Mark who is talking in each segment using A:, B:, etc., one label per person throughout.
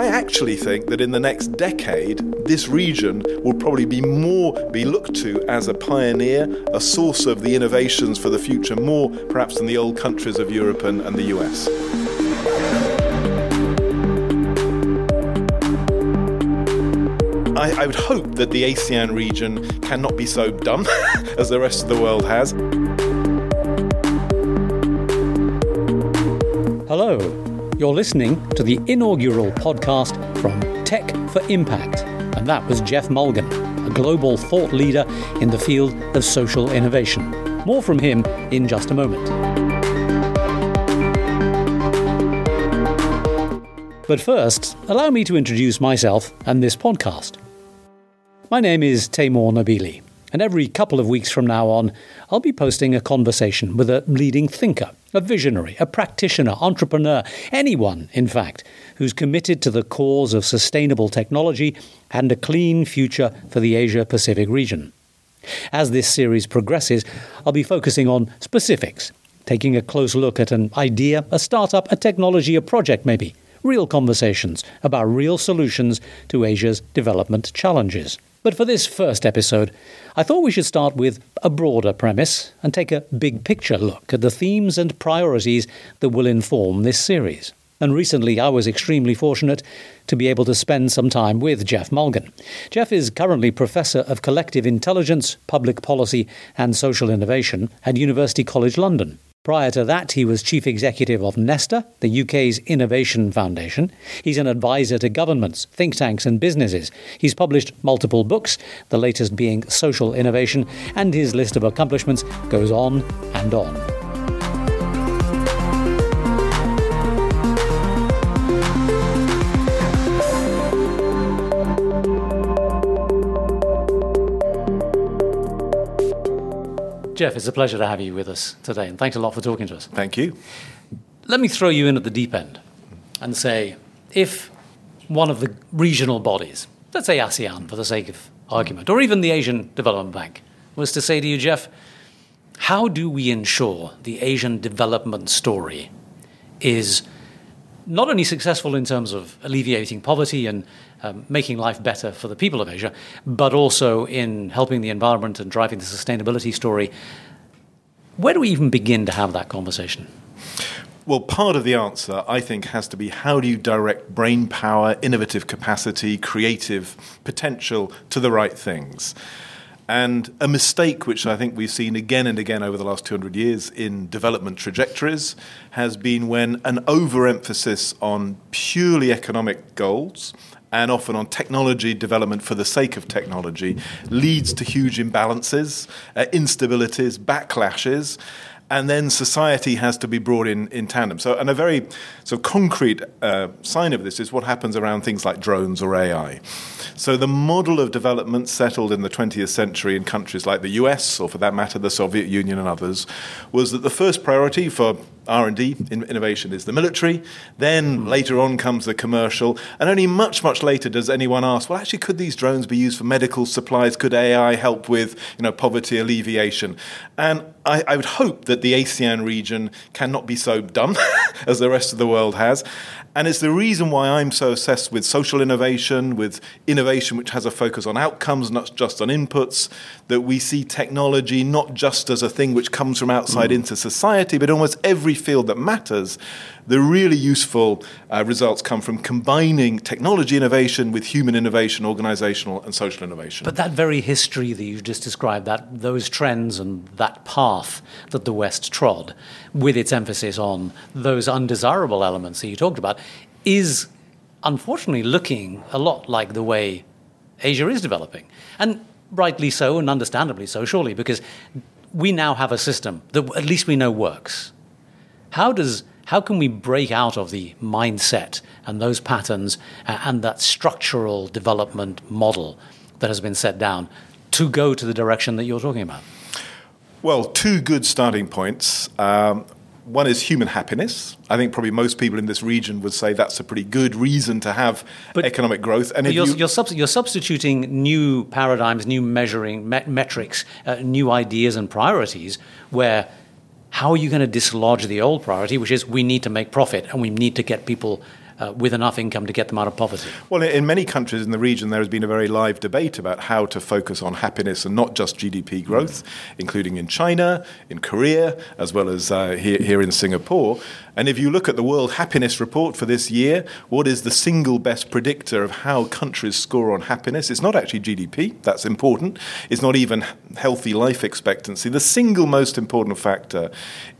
A: I actually think that in the next decade, this region will probably be more be looked to as a pioneer, a source of the innovations for the future, more perhaps than the old countries of Europe and, and the US. I, I would hope that the ASEAN region cannot be so dumb as the rest of the world has.
B: You're listening to the inaugural podcast from Tech for Impact, and that was Geoff Mulgan, a global thought leader in the field of social innovation. More from him in just a moment. But first, allow me to introduce myself and this podcast. My name is Taimur Nabili, and every couple of weeks from now on, I'll be posting a conversation with a leading thinker, a visionary, a practitioner, entrepreneur, anyone, in fact, who's committed to the cause of sustainable technology and a clean future for the Asia Pacific region. As this series progresses, I'll be focusing on specifics, taking a close look at an idea, a startup, a technology, a project maybe, real conversations about real solutions to Asia's development challenges. But for this first episode, I thought we should start with a broader premise and take a big picture look at the themes and priorities that will inform this series. And recently, I was extremely fortunate to be able to spend some time with Geoff Mulgan. Geoff is currently Professor of Collective Intelligence, Public Policy and Social Innovation at University College London. Prior to that, he was chief executive of Nesta, the UK's innovation foundation. He's an advisor to governments, think tanks, and businesses. He's published multiple books, the latest being Social Innovation, and his list of accomplishments goes on and on. Geoff, it's a pleasure to have you with us today, and thanks a lot for talking to us.
A: Thank you.
B: Let me throw you in at the deep end and say if one of the regional bodies, let's say ASEAN for the sake of argument, or even the Asian Development Bank, was to say to you, Geoff, how do we ensure the Asian development story is not only successful in terms of alleviating poverty and um, making life better for the people of Asia, but also in helping the environment and driving the sustainability story. Where do we even begin to have that conversation?
A: Well, part of the answer, I think, has to be how do you direct brain power, innovative capacity, creative potential to the right things? And a mistake which I think we've seen again and again over the last 200 years in development trajectories has been when an overemphasis on purely economic goals and often on technology development for the sake of technology leads to huge imbalances, uh, instabilities, backlashes and then society has to be brought in in tandem. So, and a very so concrete uh, sign of this is what happens around things like drones or AI. So, the model of development settled in the 20th century in countries like the US, or for that matter, the Soviet Union and others, was that the first priority for R&D, innovation, is the military. Then later on comes the commercial, and only much, much later does anyone ask, well, actually, could these drones be used for medical supplies? Could AI help with, you know, poverty alleviation? And I, I would hope that the ASEAN region cannot be so dumb as the rest of the world has. And it's the reason why I'm so obsessed with social innovation, with innovation which has a focus on outcomes, not just on inputs, that we see technology not just as a thing which comes from outside mm. into society, but almost every field that matters. The really useful uh, results come from combining technology innovation with human innovation, organizational and social innovation.
B: But that very history that you just described, that those trends and that path that the West trod, with its emphasis on those undesirable elements that you talked about, is unfortunately looking a lot like the way Asia is developing. And rightly so, and understandably so, surely, because we now have a system that at least we know works. How does how can we break out of the mindset and those patterns and that structural development model that has been set down to go to the direction that you're talking about?
A: Well, two good starting points. Um, one is human happiness. I think probably most people in this region would say that's a pretty good reason to have but, economic growth.
B: And you're, you, you're, sub- you're, substituting new paradigms, new measuring met- metrics, uh, new ideas and priorities. Where how are you going to dislodge the old priority, which is we need to make profit and we need to get people uh, with enough income to get them out of poverty.
A: Well, in many countries in the region, there has been a very live debate about how to focus on happiness and not just GDP growth, including in China, in Korea, as well as uh, here, here in Singapore. And if you look at the World Happiness Report for this year, what is the single best predictor of how countries score on happiness? It's not actually GDP, that's important. It's not even healthy life expectancy. The single most important factor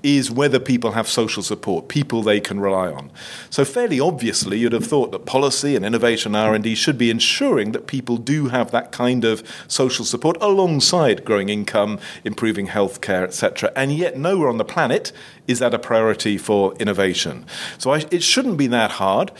A: is whether people have social support, people they can rely on. So fairly obviously, you'd have thought that policy and innovation R&D should be ensuring that people do have that kind of social support alongside growing income, improving healthcare, etc. And yet nowhere on the planet is that a priority for innovation. So I, it shouldn't be that hard.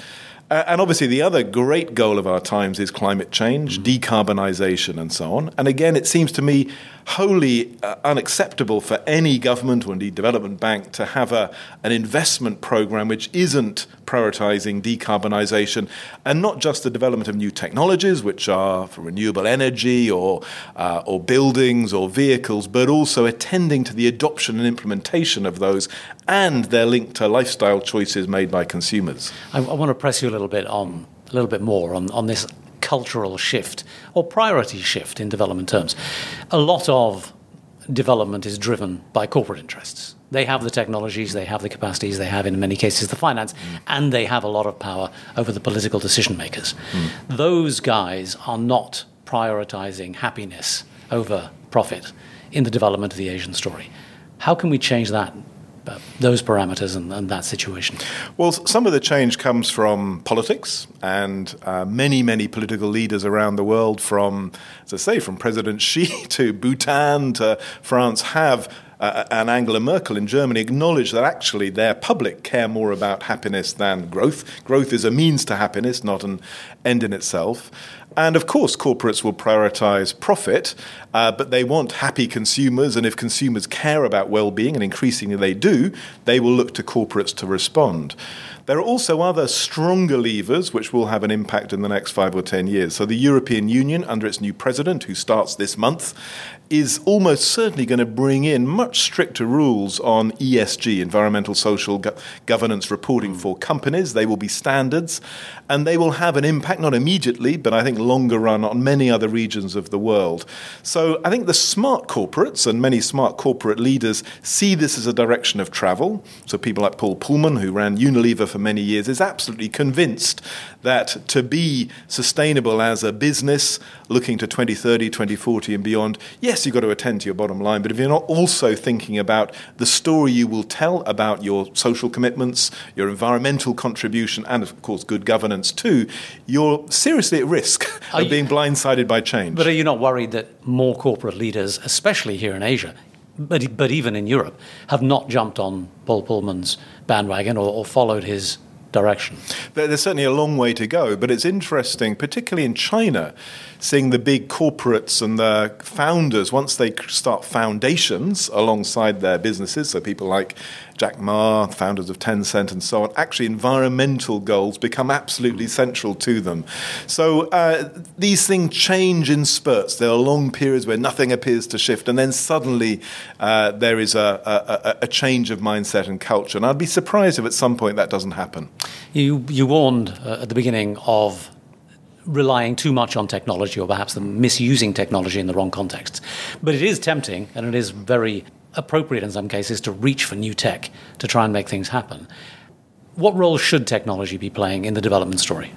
A: Uh, and obviously, the other great goal of our times is climate change, mm. decarbonisation, and so on. And again, it seems to me wholly uh, unacceptable for any government or indeed development bank to have a, an investment program which isn't prioritizing decarbonisation and not just the development of new technologies, which are for renewable energy or, uh, or buildings or vehicles, but also attending to the adoption and implementation of those and they're linked to lifestyle choices made by consumers.
B: I, I want to press you a little bit on a little bit more on, on this cultural shift or priority shift in development terms. A lot of development is driven by corporate interests. They have the technologies, they have the capacities, they have, in many cases, the finance, mm. and they have a lot of power over the political decision makers. Mm. Those guys are not prioritizing happiness over profit in the development of the Asian story. How can we change that those parameters and, and, that situation?
A: Well, some of the change comes from politics, and uh, many, many political leaders around the world, from, as I say, from President Xi to Bhutan to France, have. Uh, and Angela Merkel in Germany acknowledged that actually their public care more about happiness than growth. Growth is a means to happiness, not an end in itself. And of course, corporates will prioritize profit, uh, but they want happy consumers. And if consumers care about well being, and increasingly they do, they will look to corporates to respond. There are also other stronger levers which will have an impact in the next five or ten years. So, the European Union, under its new president, who starts this month, is almost certainly going to bring in much stricter rules on ESG, environmental social go- governance reporting mm. for companies. They will be standards and they will have an impact, not immediately, but I think longer run on many other regions of the world. So I think the smart corporates and many smart corporate leaders see this as a direction of travel. So people like Paul Polman, who ran Unilever for many years, is absolutely convinced that to be sustainable as a business looking to 2030, 2040 and beyond, yes, you've got to attend to your bottom line, but if you're not also thinking about the story you will tell about your social commitments, your environmental contribution, and of course good governance too, you're seriously at risk are of being blindsided by change.
B: But are you not worried that more corporate leaders, especially here in Asia, but, but even in Europe, have not jumped on Paul Polman's bandwagon or, or followed his direction.
A: There's certainly a long way to go, but it's interesting, particularly in China, seeing the big corporates and the founders, once they start foundations alongside their businesses, so people like Jack Ma, founders of Tencent, and so on, actually environmental goals become absolutely central to them. So uh, these things change in spurts. There are long periods where nothing appears to shift, and then suddenly uh, there is a, a, a, change of mindset and culture. And I'd be surprised if at some point that doesn't happen.
B: You, you warned uh, at the beginning of relying too much on technology or perhaps the misusing technology in the wrong context. But it is tempting and it is very appropriate in some cases to reach for new tech to try and make things happen. What role should technology be playing in the development story?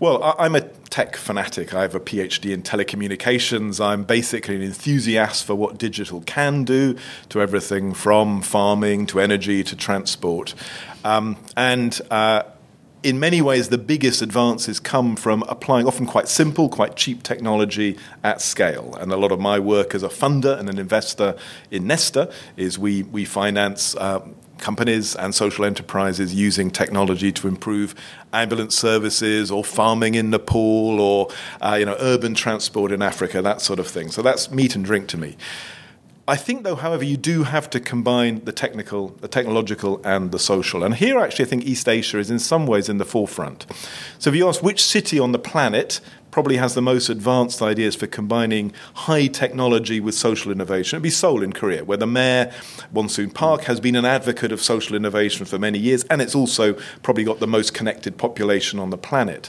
A: Well, I'm a tech fanatic. I have a PhD in telecommunications. I'm basically an enthusiast for what digital can do to everything from farming to energy to transport. Um, and uh, in many ways, the biggest advances come from applying often quite simple, quite cheap technology at scale. And a lot of my work as a funder and an investor in Nesta is we, we finance uh, companies and social enterprises using technology to improve ambulance services or farming in Nepal or uh, you know, urban transport in Africa, that sort of thing. So that's meat and drink to me. I think, though, however, you do have to combine the technical, the technological, and the social. And here, actually, I think East Asia is in some ways in the forefront. So, if you ask which city on the planet probably has the most advanced ideas for combining high technology with social innovation. It'd be Seoul in Korea, where the mayor, Wonsoon Park, has been an advocate of social innovation for many years, and it's also probably got the most connected population on the planet.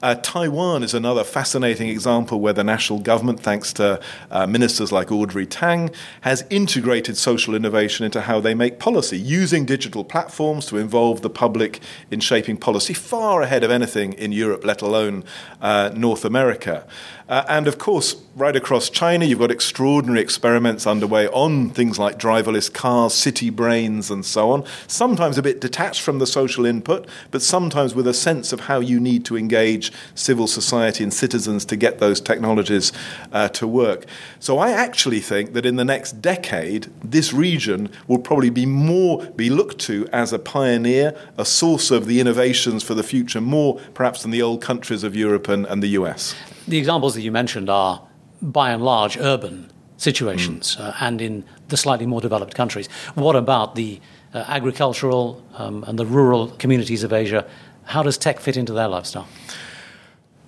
A: Uh, Taiwan is another fascinating example where the national government, thanks to uh, ministers like Audrey Tang, has integrated social innovation into how they make policy, using digital platforms to involve the public in shaping policy far ahead of anything in Europe, let alone uh, North America. Uh, and of course, right across China, you've got extraordinary experiments underway on things like driverless cars, city brains, and so on. Sometimes a bit detached from the social input, but sometimes with a sense of how you need to engage civil society and citizens to get those technologies uh, to work. So I actually think that in the next decade, this region will probably be more be looked to as a pioneer, a source of the innovations for the future, more perhaps than the old countries of Europe and, and the US.
B: The examples that you mentioned are, by and large, urban situations mm. uh, and in the slightly more developed countries. What about the uh, agricultural um, and the rural communities of Asia? How does tech fit into their lifestyle?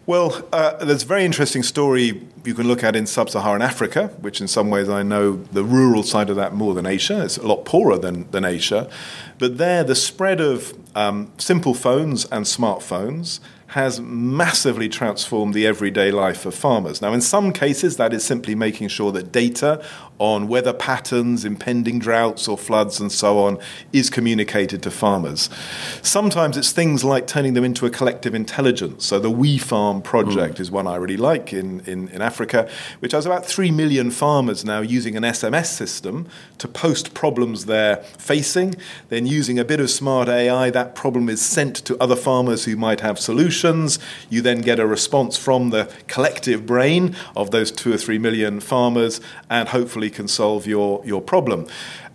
A: Well, uh, there's a very interesting story you can look at in sub Saharan Africa, which in some ways I know the rural side of that more than Asia. It's a lot poorer than, than Asia. But there, the spread of um, simple phones and smartphones has massively transformed the everyday life of farmers. Now, in some cases, that is simply making sure that data on weather patterns, impending droughts or floods, and so on, is communicated to farmers. Sometimes it's things like turning them into a collective intelligence. So, the WeFarm project mm. is one I really like in, in, in Africa, which has about 3 million farmers now using an SMS system to post problems they're facing. Then, using a bit of smart AI, that problem is sent to other farmers who might have solutions. You then get a response from the collective brain of those 2 or 3 million farmers, and hopefully can solve your, your problem.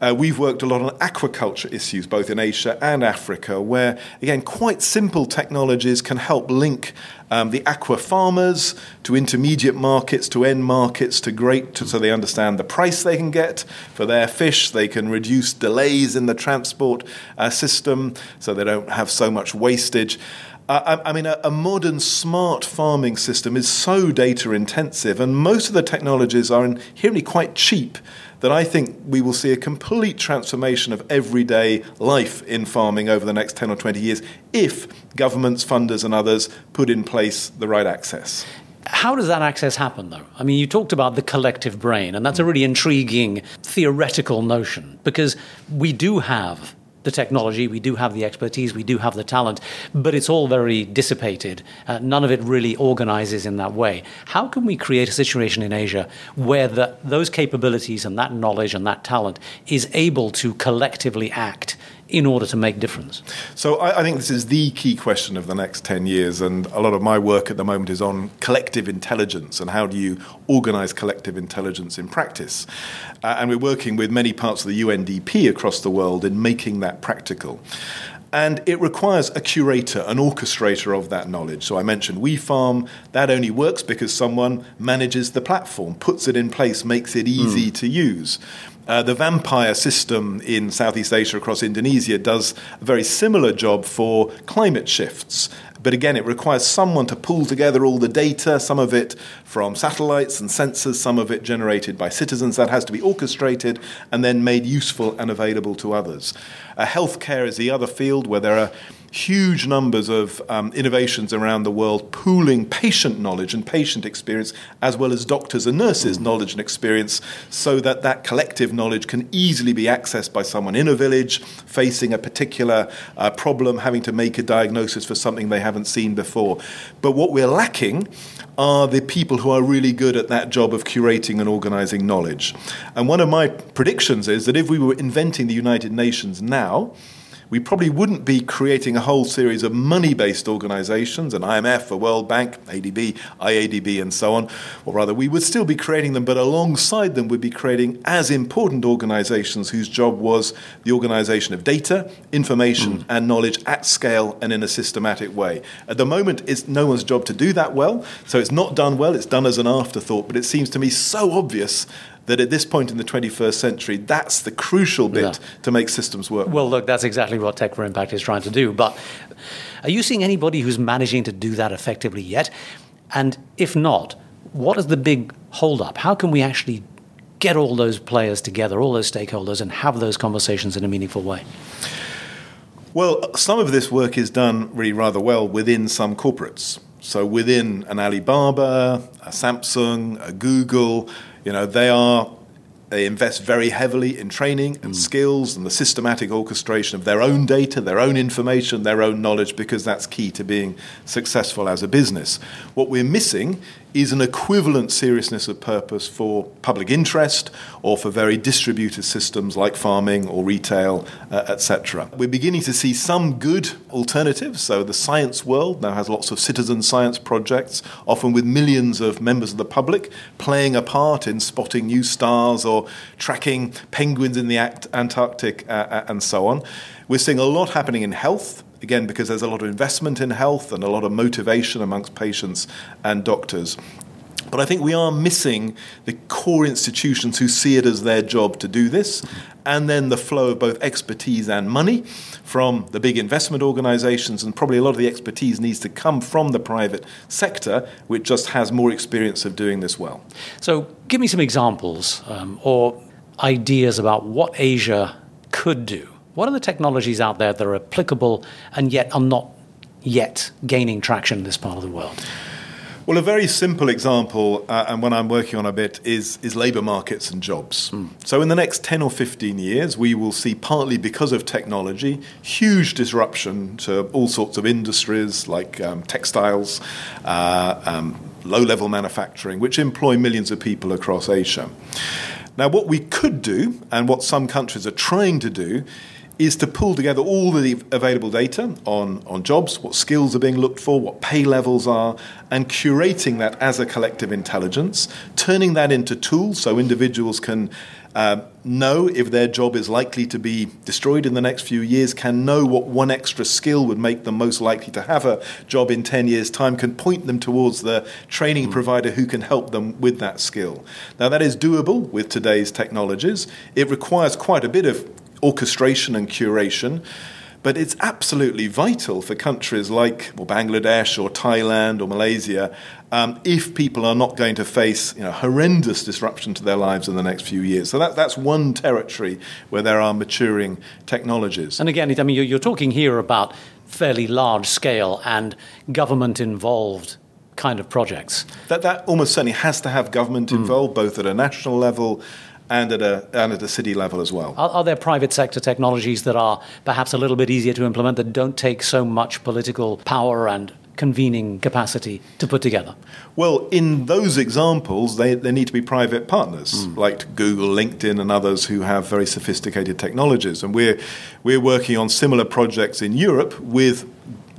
A: Uh, we've worked a lot on aquaculture issues, both in Asia and Africa, where, again, quite simple technologies can help link um, the aqua farmers to intermediate markets, to end markets, to great, to, so they understand the price they can get for their fish. They can reduce delays in the transport uh, system so they don't have so much wastage. Uh, I, I, mean, a, a, modern smart farming system is so data intensive, and most of the technologies are inherently quite cheap. That I think we will see a complete transformation of everyday life in farming over the next 10 or 20 years if governments, funders, and others put in place the right access.
B: How does that access happen, though? I mean, you talked about the collective brain, and that's a really intriguing theoretical notion because we do have the technology, we do have the expertise, we do have the talent, but it's all very dissipated. Uh, none of it really organizes in that way. How can we create a situation in Asia where the, those capabilities and that knowledge and that talent is able to collectively act in order to make difference?
A: So I, I, think this is the key question of the next 10 years, and a lot of my work at the moment is on collective intelligence and how do you organize collective intelligence in practice. Uh, and we're working with many parts of the UNDP across the world in making that practical. And it requires a curator, an orchestrator of that knowledge. So I mentioned WeFarm. That only works because someone manages the platform, puts it in place, makes it easy mm. to use. Uh, the vampire system in Southeast Asia across Indonesia does a very similar job for climate shifts. But again, it requires someone to pull together all the data, some of it from satellites and sensors, some of it generated by citizens. That has to be orchestrated and then made useful and available to others. Uh, healthcare is the other field where there are huge numbers of um, innovations around the world pooling patient knowledge and patient experience as well as doctors and nurses' knowledge and experience so that that collective knowledge can easily be accessed by someone in a village facing a particular uh, problem, having to make a diagnosis for something they haven't seen before. But what we're lacking are the people who are really good at that job of curating and organizing knowledge. And one of my predictions is that if we were inventing the United Nations now, we probably wouldn't be creating a whole series of money based organizations, an IMF, a World Bank, ADB, IADB, and so on. Or rather, we would still be creating them, but alongside them, we'd be creating as important organizations whose job was the organization of data, information, mm. and knowledge at scale and in a systematic way. At the moment, it's no one's job to do that well, so it's not done well, it's done as an afterthought, but it seems to me so obvious that at this point in the 21st century, that's the crucial bit yeah. to make systems work.
B: Well, look, that's exactly what Tech for Impact is trying to do. But are you seeing anybody who's managing to do that effectively yet? And if not, what is the big holdup? How can we actually get all those players together, all those stakeholders, and have those conversations in a meaningful way?
A: Well, some of this work is done really rather well within some corporates. So within an Alibaba, a Samsung, a Google, you know, they are they invest very heavily in training and mm. skills and the systematic orchestration of their own data, their own information, their own knowledge, because that's key to being successful as a business. What we're missing is an equivalent seriousness of purpose for public interest or for very distributed systems like farming or retail, uh, etc. We're beginning to see some good alternatives. So the science world now has lots of citizen science projects, often with millions of members of the public playing a part in spotting new stars or tracking penguins in the Antarctic uh, uh, and so on. We're seeing a lot happening in health again, because there's a lot of investment in health and a lot of motivation amongst patients and doctors. But I think we are missing the core institutions who see it as their job to do this, and then the flow of both expertise and money from the big investment organizations, and probably a lot of the expertise needs to come from the private sector, which just has more experience of doing this well.
B: So, give me some examples um, or ideas about what Asia could do what are the technologies out there that are applicable and yet are not yet gaining traction in this part of the world?
A: Well, a very simple example, uh, and one I'm working on a bit, is, is labour markets and jobs. Mm. So, in the next 10 or 15 years, we will see, partly because of technology, huge disruption to all sorts of industries like um, textiles, uh, um, low level manufacturing, which employ millions of people across Asia. Now, what we could do, and what some countries are trying to do, is to pull together all the available data on, on jobs, what skills are being looked for, what pay levels are, and curating that as a collective intelligence, turning that into tools so individuals can uh, know if their job is likely to be destroyed in the next few years, can know what one extra skill would make them most likely to have a job in 10 years' time, can point them towards the training mm. provider who can help them with that skill. Now, that is doable with today's technologies. It requires quite a bit of orchestration and curation. But it's absolutely vital for countries like well, Bangladesh or Thailand or Malaysia um, if people are not going to face you know, horrendous disruption to their lives in the next few years. So that, that's one territory where there are maturing technologies.
B: And again, I mean, you're, you're talking here about fairly large scale and government involved kind of projects.
A: That, that almost certainly has to have government hmm. involved, mm. both at a national level and at a, and at a city level as well.
B: Are, are, there private sector technologies that are perhaps a little bit easier to implement that don't take so much political power and convening capacity to put together?
A: Well, in those examples, they, they need to be private partners mm. like Google, LinkedIn, and others who have very sophisticated technologies. And we're, we're working on similar projects in Europe with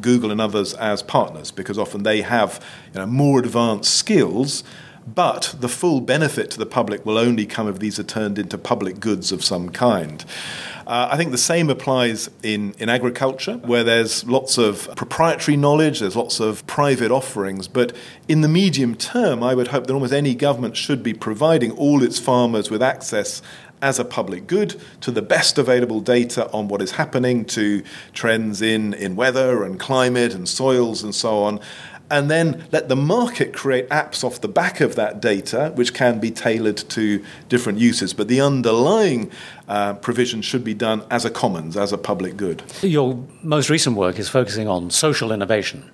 A: Google and others as partners because often they have you know, more advanced skills but the full benefit to the public will only come if these are turned into public goods of some kind. Uh, I think the same applies in, in agriculture, where there's lots of proprietary knowledge, there's lots of private offerings. But in the medium term, I would hope that almost any government should be providing all its farmers with access as a public good to the best available data on what is happening, to trends in, in weather and climate and soils and so on and then let the market create apps off the back of that data, which can be tailored to different uses. But the underlying uh, provision should be done as a commons, as a public good.
B: Your most recent work is focusing on social innovation.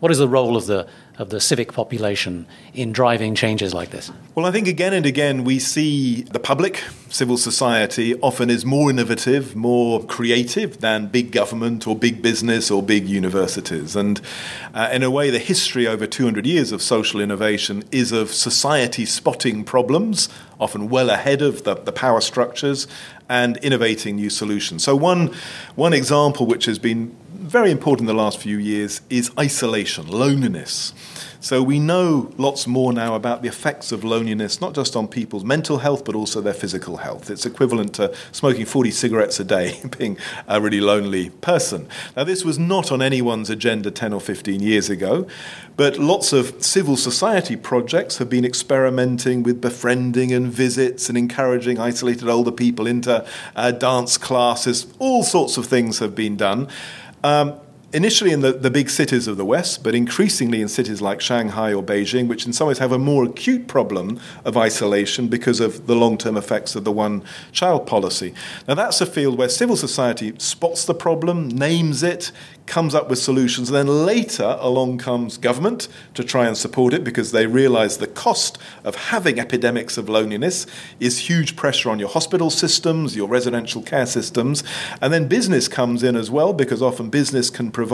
B: What is the role of the of the civic population in driving changes like this?
A: Well, I think again and again we see the public, civil society, often is more innovative, more creative than big government or big business or big universities. And uh, in a way, the history over 200 years of social innovation is of society spotting problems, often well ahead of the, the power structures, and innovating new solutions. So, one, one example which has been very important in the last few years is isolation, loneliness. So we know lots more now about the effects of loneliness, not just on people's mental health, but also their physical health. It's equivalent to smoking 40 cigarettes a day, being a really lonely person. Now, this was not on anyone's agenda 10 or 15 years ago, but lots of civil society projects have been experimenting with befriending and visits and encouraging isolated older people into uh, dance classes. All sorts of things have been done. Um, initially in the, the big cities of the West, but increasingly in cities like Shanghai or Beijing, which in some ways have a more acute problem of isolation because of the long term effects of the one child policy. Now, that's a field where civil society spots the problem, names it, comes up with solutions. And then later along comes government to try and support it because they realize the cost of having epidemics of loneliness is huge pressure on your hospital systems, your residential care systems. And then business comes in as well because often business can provide,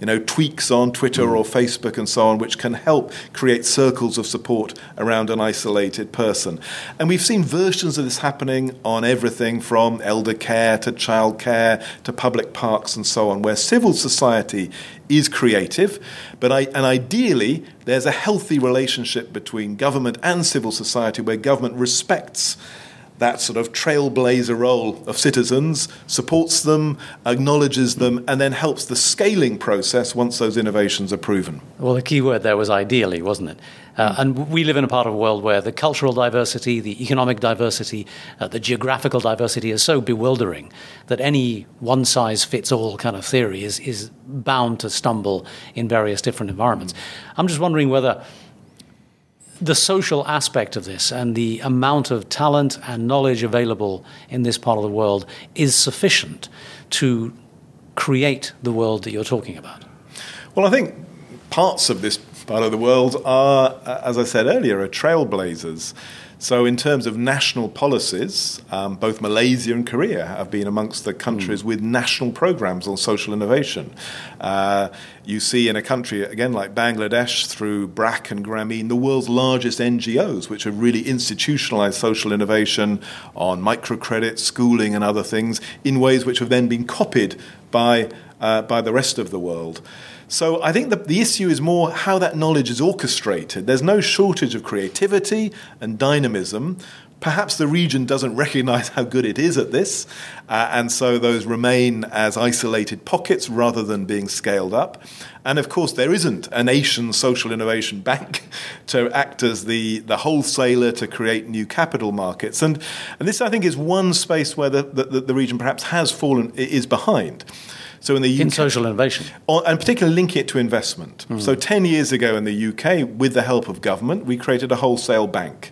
A: you know, tweaks on Twitter mm. or Facebook and so on, which can help create circles of support around an isolated person. And we've seen versions of this happening on everything from elder care to childcare to public parks and so on, where civil society is creative, but I, and ideally, there's a healthy relationship between government and civil society where government respects that sort of trailblazer role of citizens, supports them, acknowledges them, and then helps the scaling process once those innovations are proven.
B: Well, the key word there was ideally, wasn't it? Uh, and we live in a part of the world where the cultural diversity, the economic diversity, uh, the geographical diversity is so bewildering that any one size fits all kind of theory is, is bound to stumble in various different environments. I'm just wondering whether the social aspect of this and the amount of talent and knowledge available in this part of the world is sufficient to create the world that you're talking about?
A: Well, I think parts of this part of the world are, as I said earlier, are trailblazers. So, in terms of national policies, um, both Malaysia and Korea have been amongst the countries mm. with national programs on social innovation. Uh, you see in a country, again, like Bangladesh, through BRAC and Grameen, the world's largest NGOs, which have really institutionalized social innovation on microcredit, schooling, and other things in ways which have then been copied by, uh, by the rest of the world. So I think the, the issue is more how that knowledge is orchestrated. There's no shortage of creativity and dynamism. Perhaps the region doesn't recognize how good it is at this, uh, and so those remain as isolated pockets rather than being scaled up. And of course, there isn't a nation social innovation bank to act as the, the wholesaler to create new capital markets. And, and this, I think, is one space where the, the, the region perhaps has fallen, is behind.
B: So in the UK, in social innovation,
A: and particularly linking it to investment. Mm. So ten years ago in the UK, with the help of government, we created a wholesale bank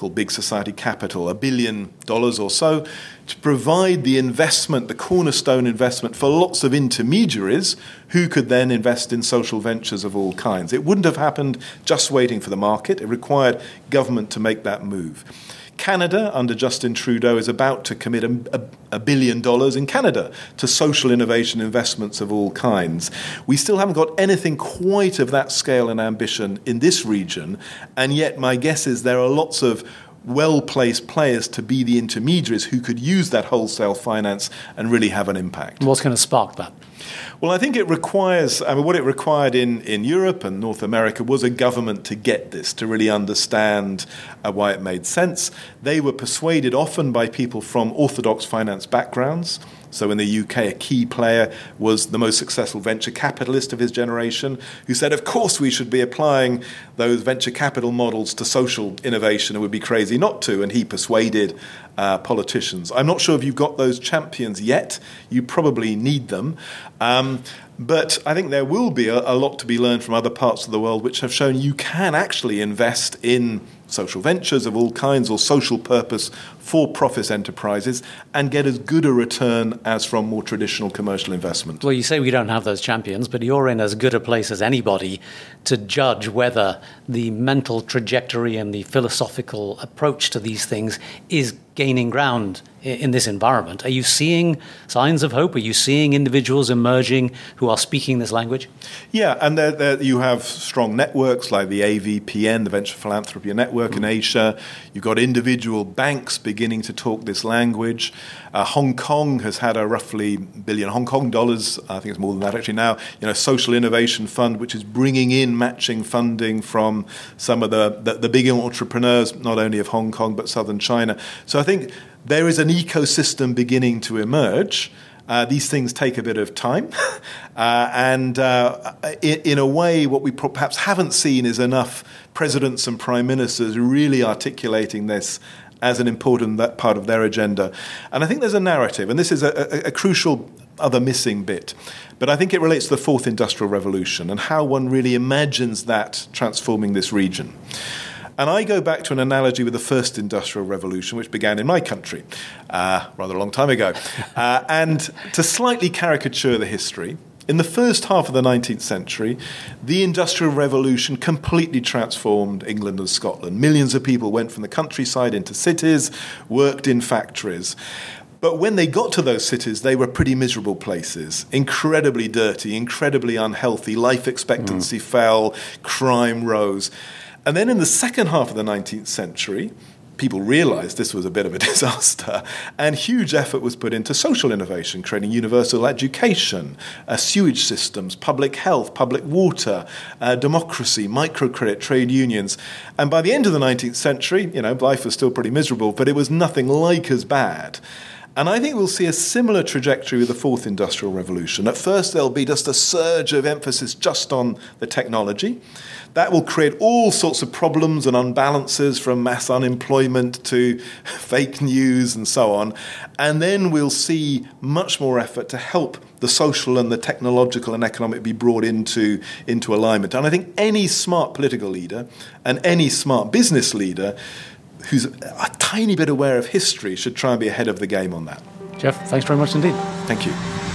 A: called Big Society Capital, a billion dollars or so, to provide the investment, the cornerstone investment for lots of intermediaries who could then invest in social ventures of all kinds. It wouldn't have happened just waiting for the market. It required government to make that move. Canada, under Justin Trudeau, is about to commit a, a, a, billion dollars in Canada to social innovation investments of all kinds. We still haven't got anything quite of that scale and ambition in this region, and yet my guess is there are lots of well placed players to be the intermediaries who could use that wholesale finance and really have an impact.
B: What's going to spark that?
A: Well, I think it requires, I mean, what it required in, in Europe and North America was a government to get this, to really understand uh, why it made sense. They were persuaded often by people from orthodox finance backgrounds. So in the UK, a key player was the most successful venture capitalist of his generation, who said, Of course, we should be applying those venture capital models to social innovation. It would be crazy not to. And he persuaded uh, politicians. I'm not sure if you've got those champions yet. You probably need them. Um, but I think there will be a, a lot to be learned from other parts of the world which have shown you can actually invest in social ventures of all kinds or social purpose for profit enterprises and get as good a return as from more traditional commercial investment.
B: Well, you say we don't have those champions, but you're in as good a place as anybody to judge whether the mental trajectory and the philosophical approach to these things is gaining ground in this environment. Are you seeing signs of hope? Are you seeing individuals emerging who are speaking this language?
A: Yeah, and there, there you have strong networks like the AVPN, the Venture Philanthropy Network mm. in Asia. You've got individual banks beginning to talk this language. Uh, Hong Kong has had a roughly billion Hong Kong dollars, I think it's more than that actually now, you know, social innovation fund, which is bringing in matching funding from some of the, the, the big entrepreneurs, not only of Hong Kong, but southern China. So I think there is an ecosystem beginning to emerge. Uh, these things take a bit of time. uh, and uh, in, in, a way, what we perhaps haven't seen is enough presidents and prime ministers really articulating this as an important part of their agenda. And I think there's a narrative, and this is a, a, a crucial other missing bit. But I think it relates to the fourth industrial revolution and how one really imagines that transforming this region. And I go back to an analogy with the first industrial revolution, which began in my country uh, rather a long time ago. Uh, and to slightly caricature the history, in the first half of the 19th century, the Industrial Revolution completely transformed England and Scotland. Millions of people went from the countryside into cities, worked in factories. But when they got to those cities, they were pretty miserable places. Incredibly dirty, incredibly unhealthy. Life expectancy mm. fell, crime rose. And then in the second half of the 19th century, people realized this was a bit of a disaster, and huge effort was put into social innovation, creating universal education, uh, sewage systems, public health, public water, uh, democracy, microcredit, trade unions. And by the end of the 19th century, you know, life was still pretty miserable, but it was nothing like as bad. And I think we'll see a similar trajectory with the fourth industrial revolution. At first, there'll be just a surge of emphasis just on the technology. That will create all sorts of problems and unbalances from mass unemployment to fake news and so on. And then we'll see much more effort to help the social and the technological and economic be brought into, into alignment. And I think any smart political leader and any smart business leader who's a tiny bit aware of history should try and be ahead of the game on that.
B: Geoff, thanks very much indeed.
A: Thank you.